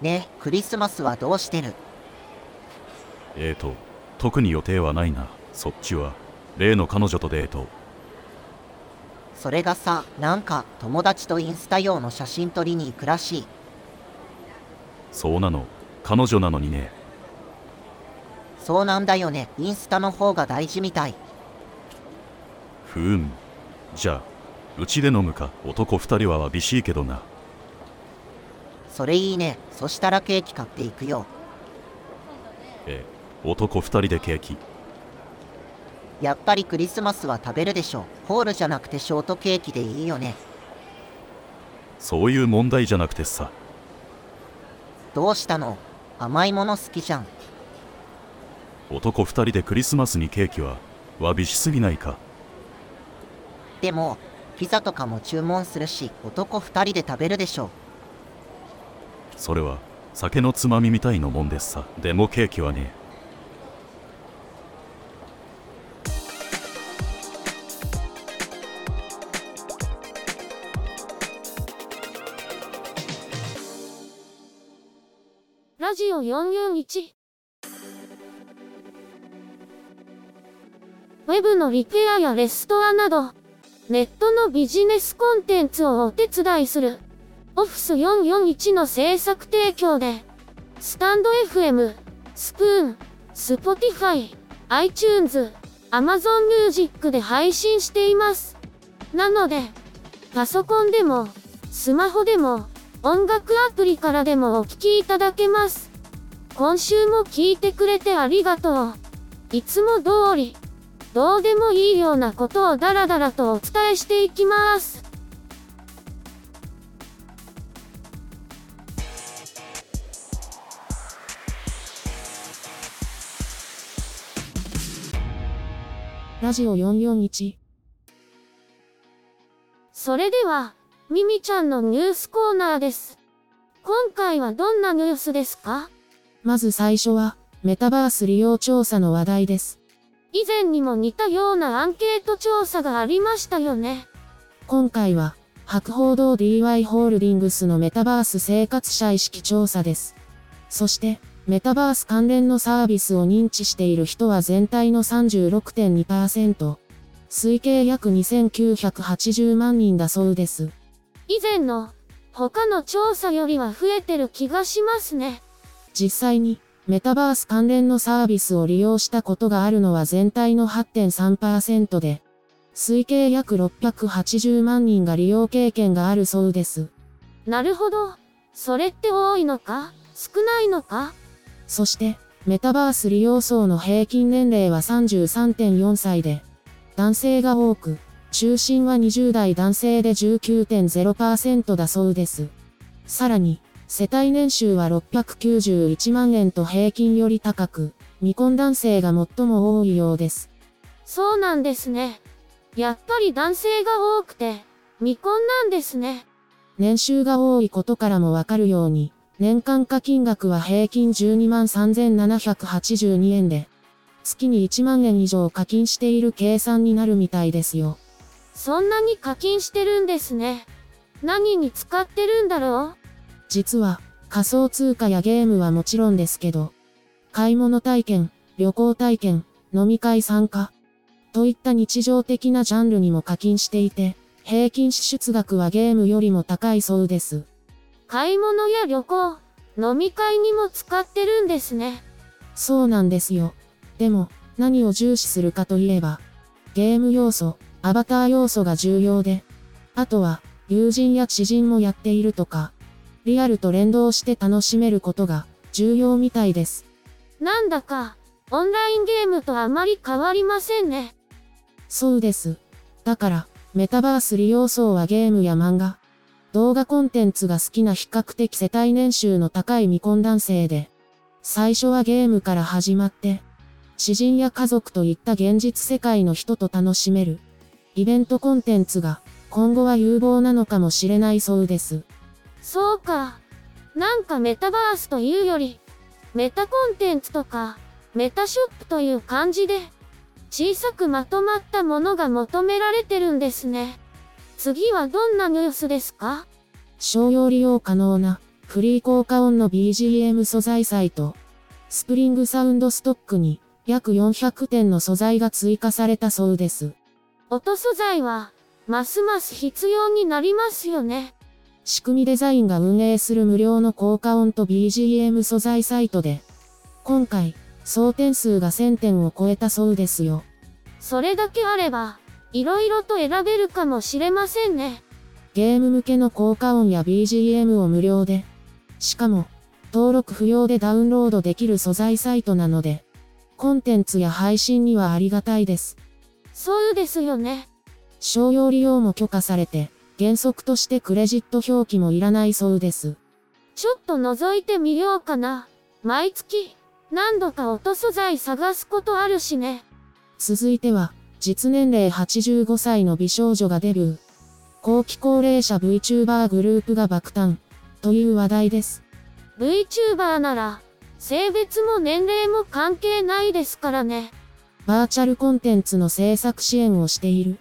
ねクリスマスはどうしてる？えーと、特に予定はないな。そっちは、例の彼女とデート。それがさ、なんか友達とインスタ用の写真撮りに行くらしい。そうなの。彼女なのにね。そうなんだよね。インスタの方が大事みたい。ふーん。じゃあ、うちで飲むか。男二人はわびしいけどな。それいいね。そしたらケーキ買っていくよ。ええ、男二人でケーキ。やっぱりクリスマスは食べるでしょ。ホールじゃなくてショートケーキでいいよね。そういう問題じゃなくてさ。どうしたの？甘いもの好きじゃん。男二人でクリスマスにケーキは、わびしすぎないか。でも、ピザとかも注文するし、男二人で食べるでしょ。それは、酒のつまみみたいのもんですさ。でもケーキはね。ラジオ441ウェブのリペアやレストアなど、ネットのビジネスコンテンツをお手伝いする、オフィス441の制作提供で、 stand.fm、Spoon、Spotify、iTunes、Amazon Music で配信しています。なので、パソコンでも、スマホでも、音楽アプリからでもお聴きいただけます。今週も聞いてくれてありがとう。いつも通り、どうでもいいようなことをダラダラとお伝えしていきます。ラジオ441それでは、ミミちゃんのニュースコーナーです。今回はどんなニュースですか？まず最初は、メタバース利用調査の話題です。以前にも似たようなアンケート調査がありましたよね。今回は、博報堂 DY ホールディングスのメタバース生活者意識調査です。そして、メタバース関連のサービスを認知している人は全体の36.2%。推計約2980万人だそうです。以前の他の調査よりは増えてる気がしますね。実際に、メタバース関連のサービスを利用したことがあるのは全体の8.3%で、推計約680万人が利用経験があるそうです。なるほど。それって多いのか？少ないのか？そして、メタバース利用層の平均年齢は33.4歳で、男性が多く、中心は20代男性で19.0%だそうです。さらに、世帯年収は691万円と平均より高く、未婚男性が最も多いようです。そうなんですね。やっぱり男性が多くて、未婚なんですね。年収が多いことからもわかるように、年間課金額は平均12万3782円で、月に1万円以上課金している計算になるみたいですよ。そんなに課金してるんですね。何に使ってるんだろう？実は、仮想通貨やゲームはもちろんですけど、買い物体験、旅行体験、飲み会参加、といった日常的なジャンルにも課金していて、平均支出額はゲームよりも高いそうです。買い物や旅行、飲み会にも使ってるんですね。そうなんですよ。でも、何を重視するかといえば、ゲーム要素、アバター要素が重要で、あとは、友人や知人もやっているとか、リアルと連動して楽しめることが重要みたいです。なんだか、オンラインゲームとあまり変わりませんね。そうです。だから、メタバース利用層はゲームや漫画、動画コンテンツが好きな比較的世帯年収の高い未婚男性で、最初はゲームから始まって、知人や家族といった現実世界の人と楽しめる、イベントコンテンツが、今後は有望なのかもしれないそうです。そうか。なんかメタバースというより、メタコンテンツとか、メタショップという感じで、小さくまとまったものが求められてるんですね。次はどんなニュースですか？商用利用可能なフリー効果音の BGM 素材サイト、スプリングサウンドストックに約400点の素材が追加されたそうです。音素材は、ますます必要になりますよね。仕組みデザインが運営する無料の効果音と BGM 素材サイトで、今回、総点数が1000点を超えたそうですよ。それだけあれば、色々と選べるかもしれませんね。ゲーム向けの効果音や BGM を無料で、しかも、登録不要でダウンロードできる素材サイトなので、コンテンツや配信にはありがたいです。そうですよね。商用利用も許可されて、原則としてクレジット表記もいらないそうです。ちょっと覗いてみようかな。毎月、何度か音素材探すことあるしね。続いては、実年齢85歳の美少女がデビュー。後期高齢者 VTuber グループが爆誕。という話題です。VTuber なら、性別も年齢も関係ないですからね。バーチャルコンテンツの制作支援をしている。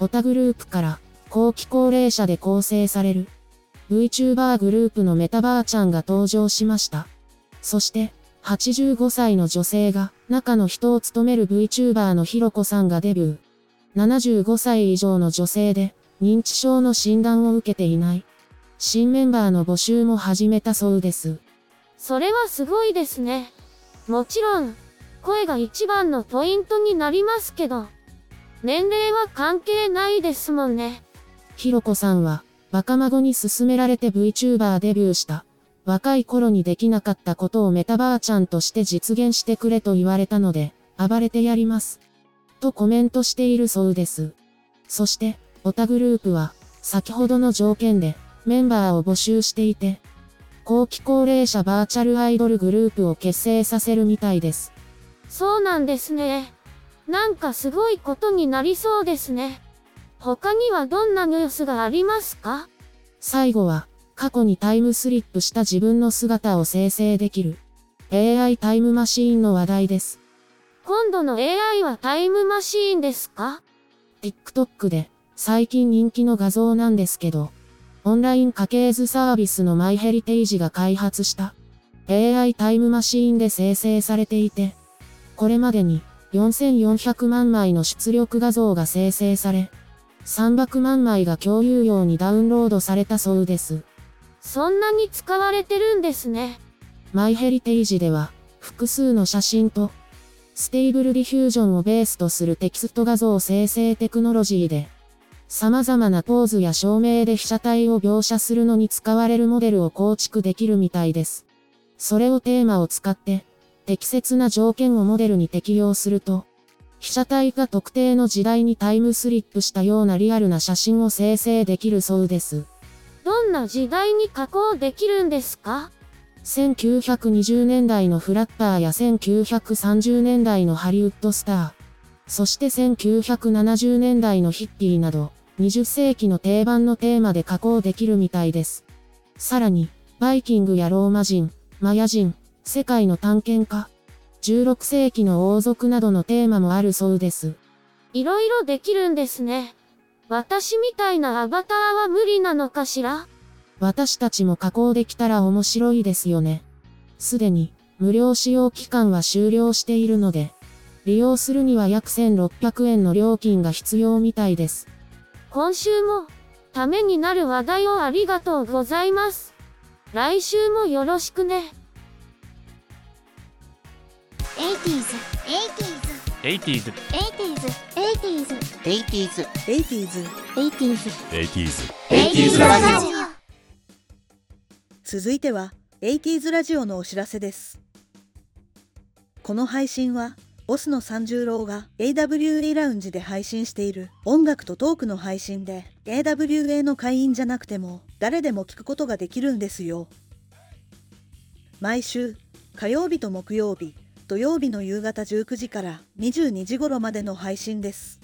オタグループから、後期高齢者で構成される。VTuber グループのメタバーちゃんが登場しました。そして、85歳の女性が、中の人を務める VTuber のひろこさんがデビュー。75歳以上の女性で、認知症の診断を受けていない。新メンバーの募集も始めたそうです。それはすごいですね。もちろん、声が一番のポイントになりますけど、年齢は関係ないですもんね。ひろこさんは、若孫に勧められて VTuber デビューした。若い頃にできなかったことをメタバーちゃんとして実現してくれと言われたので、暴れてやります。とコメントしているそうです。そして、オタグループは、先ほどの条件で、メンバーを募集していて、後期高齢者バーチャルアイドルグループを結成させるみたいです。そうなんですね。なんかすごいことになりそうですね。他にはどんなニュースがありますか？最後は、過去にタイムスリップした自分の姿を生成できる AI タイムマシーンの話題です。今度の AI はタイムマシーンですか？TikTok で最近人気の画像なんですけど、オンライン家系図サービスのマイヘリテージが開発した AI タイムマシーンで生成されていて、これまでに4400万枚の出力画像が生成され、300万枚が共有用にダウンロードされたそうです。そんなに使われてるんですね。 MyHeritage では、複数の写真と、 Stable Diffusion をベースとするテキスト画像生成テクノロジーで、様々なポーズや照明で被写体を描写するのに使われるモデルを構築できるみたいです。それをテーマを使って、適切な条件をモデルに適用すると、被写体が特定の時代にタイムスリップしたようなリアルな写真を生成できるそうです。どんな時代に加工できるんですか？1920年代のフラッパーや1930年代のハリウッドスター、そして1970年代のヒッピーなど、20世紀の定番のテーマで加工できるみたいです。さらに、バイキングやローマ人、マヤ人、世界の探検家、16世紀の王族などのテーマもあるそうです。いろいろできるんですね。私みたいなアバターは無理なのかしら？私たちも加工できたら面白いですよね。すでに、無料使用期間は終了しているので、利用するには約1600円の料金が必要みたいです。今週も、ためになる話題をありがとうございます。来週もよろしくね。80s, 80s, 80s 80s, 80s, 80s 80s, 80s 80s ラジオ続いては 80s ラジオのお知らせですこの配信はオスの三十郎が AWA ラウンジで配信している音楽とトークの配信で AWA の会員じゃなくても誰でも聞くことができるんですよ毎週火曜日と木曜日土曜日の夕方19時から22時頃までの配信です。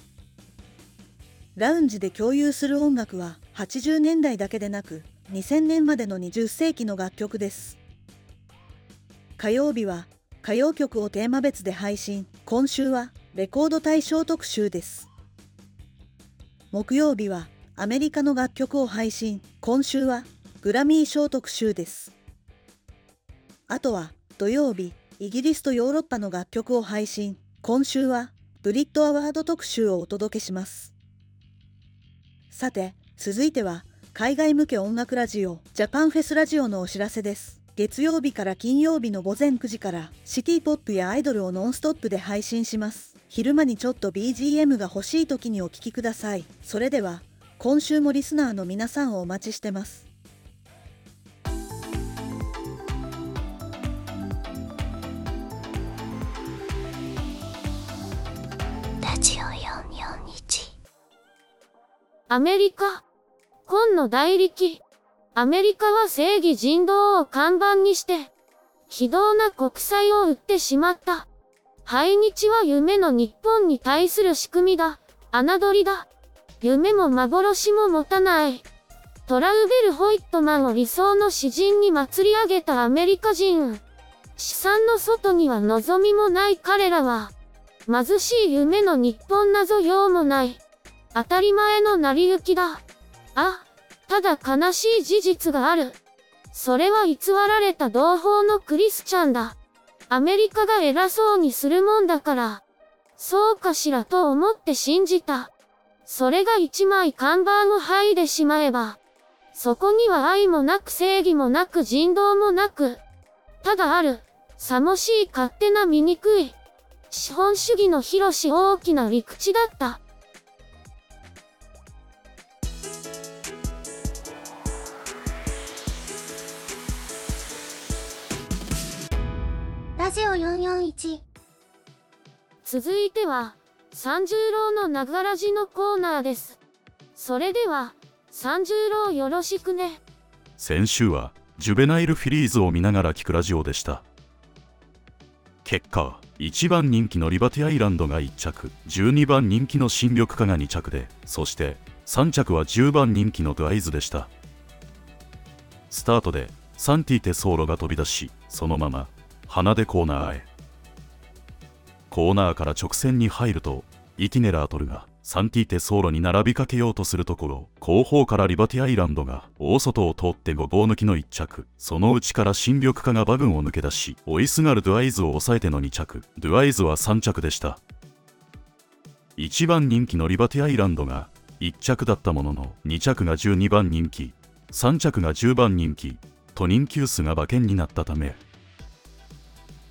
ラウンジで共有する音楽は80年代だけでなく2000年までの20世紀の楽曲です。火曜日は歌謡曲をテーマ別で配信。今週はレコード大賞特集です。木曜日はアメリカの楽曲を配信。今週はグラミー賞特集です。あとは土曜日、イギリスとヨーロッパの楽曲を配信。今週はブリッドアワード特集をお届けします。さて、続いては海外向け音楽ラジオジャパンフェスラジオのお知らせです。月曜日から金曜日の午前9時からシティポップやアイドルをノンストップで配信します。昼間にちょっと BGM が欲しい時にお聴きください。それでは、今週もリスナーの皆さんをお待ちしてます。アメリカ？今の大力。アメリカは正義人道を看板にして、非道な国債を売ってしまった。排日は夢の日本に対する仕組みだ。侮りだ。夢も幻も持たない。トラウベル・ホイットマンを理想の詩人に祭り上げたアメリカ人。資産の外には望みもない彼らは、貧しい夢の日本なぞ用もない。当たり前の成り行きだ。あ、ただ悲しい事実がある。それは偽られた同胞のクリスチャンだ。アメリカが偉そうにするもんだから。そうかしらと思って信じた。それが一枚看板を剥いでしまえば。そこには愛もなく正義もなく人道もなく。ただある。さもしい勝手な醜い。資本主義の広し大きな陸地だった。ラジオ441続いては、三十郎のながらじのコーナーです。それでは、三十郎よろしくね。先週はジュベナイルフィリーズを見ながら聞くラジオでした結果は1番人気のリバティアイランドが1着12番人気の新緑化が2着でそして3着は10番人気のドゥアイズでしたスタートでサンティテソーロが飛び出しそのまま鼻でコーナーへコーナーから直線に入るとイティネラートルがサンティーテソーロに並びかけようとするところ後方からリバティアイランドが大外を通ってごぼう抜きの1着。その内から新緑化が馬群を抜け出し追いすがるドゥアイズを抑えての2着。ドゥアイズは3着でした。1番人気のリバティアイランドが1着だったものの2着が12番人気3着が10番人気と人気数が馬券になったため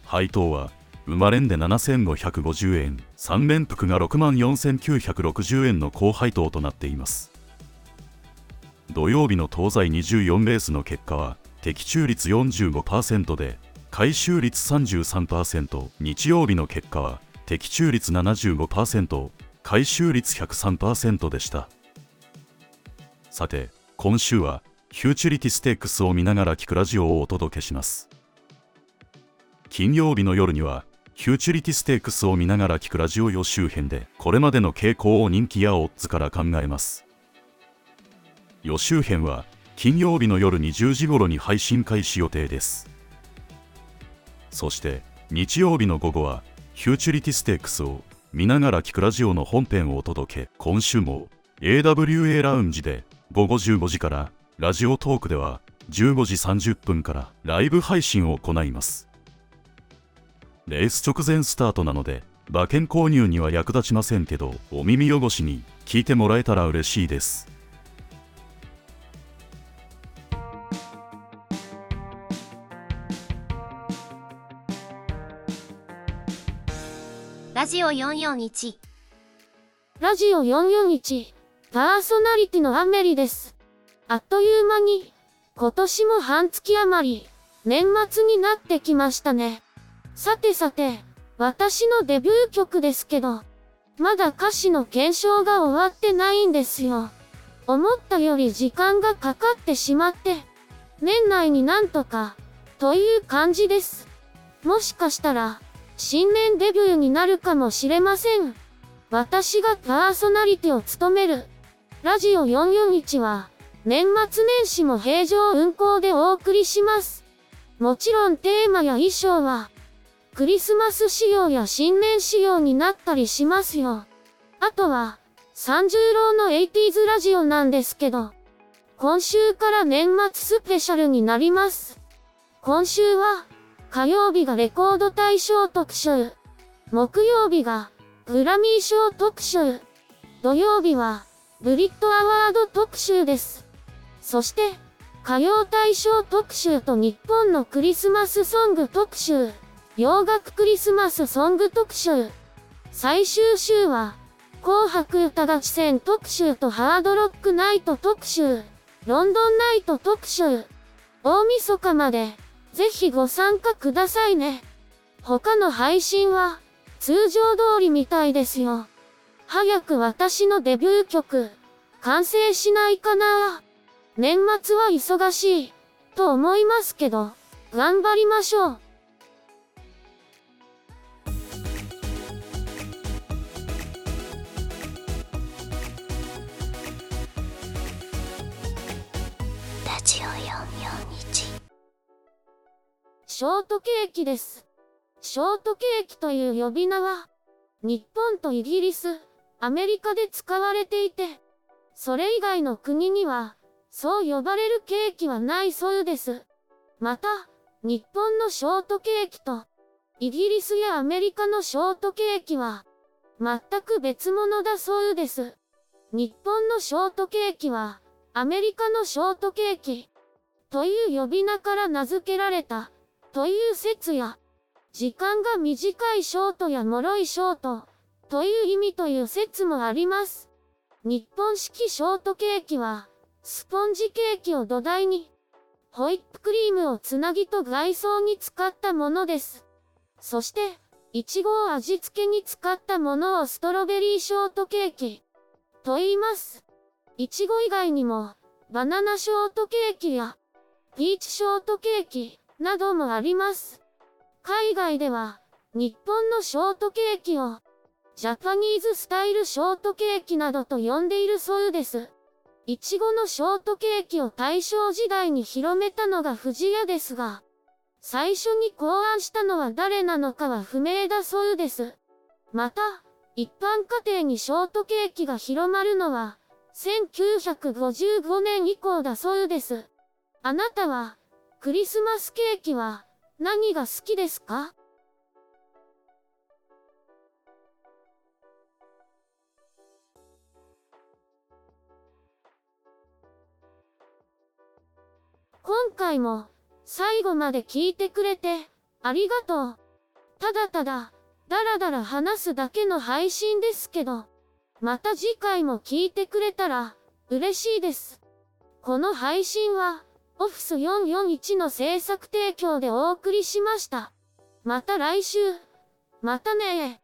配当は生まれんで7550円。3連服が6万4960円の高配当となっています。土曜日の東西24レースの結果は的中率45%で回収率33%日曜日の結果は的中率75%回収率103%でした。さて今週はフューチュリティステークスを見ながら聞くラジオをお届けします。金曜日の夜にはフューチュリティステークスを見ながら聞くラジオ予習編でこれまでの傾向を人気やオッズから考えます。予習編は金曜日の夜20時頃に配信開始予定です。そして日曜日の午後はフューチュリティステークスを見ながら聞くラジオの本編をお届け今週も AWA ラウンジで午後15時からラジオトークでは15時30分からライブ配信を行います。レース直前スタートなので馬券購入には役立ちませんけどお耳汚しに聞いてもらえたら嬉しいですラジオ441ラジオ441、パーソナリティのアメリです。あっという間に、今年も半月余り、年末になってきましたね。さてさて、私のデビュー曲ですけど、まだ歌詞の検証が終わってないんですよ。思ったより時間がかかってしまって、年内になんとか、という感じです。もしかしたら、新年デビューになるかもしれません。私がパーソナリティを務める、ラジオ441は、年末年始も平常運行でお送りします。もちろんテーマや衣装は、クリスマス仕様や新年仕様になったりしますよ。あとは、三十郎の 80s ラジオなんですけど、今週から年末スペシャルになります。今週は、火曜日がレコード大賞特集。木曜日が、グラミー賞特集。土曜日は、ブリットアワード特集です。そして、歌謡大賞特集と日本のクリスマスソング特集。洋楽クリスマスソング特集。最終週は、紅白歌合戦特集とハードロックナイト特集。ロンドンナイト特集。大晦日まで、ぜひご参加くださいね。他の配信は、通常通りみたいですよ。早く私のデビュー曲、完成しないかな年末は忙しい、と思いますけど、頑張りましょう。ラジオ441ショートケーキです。ショートケーキという呼び名は、日本とイギリス、アメリカで使われていて、それ以外の国には、そう呼ばれるケーキはないそうです。また、日本のショートケーキと、イギリスやアメリカのショートケーキは、全く別物だそうです。日本のショートケーキは、アメリカのショートケーキ、という呼び名から名付けられた、という説や、時間が短いショートや脆いショート、という意味という説もあります。日本式ショートケーキは、スポンジケーキを土台に、ホイップクリームをつなぎと外装に使ったものです。そして、いちごを味付けに使ったものをストロベリーショートケーキ、と言います。いちご以外にも、バナナショートケーキや、ピーチショートケーキ、などもあります。海外では、日本のショートケーキを、ジャパニーズスタイルショートケーキなどと呼んでいるそうです。いちごのショートケーキを大正時代に広めたのが藤屋ですが、最初に考案したのは誰なのかは不明だそうです。また、一般家庭にショートケーキが広まるのは、1955年以降だそうです。あなたは、クリスマスケーキは何が好きですか？今回も最後まで聞いてくれてありがとう。ただただ、だらだら話すだけの配信ですけど、また次回も聞いてくれたら嬉しいです。この配信は、オフィス441の制作提供でお送りしました。また来週。またね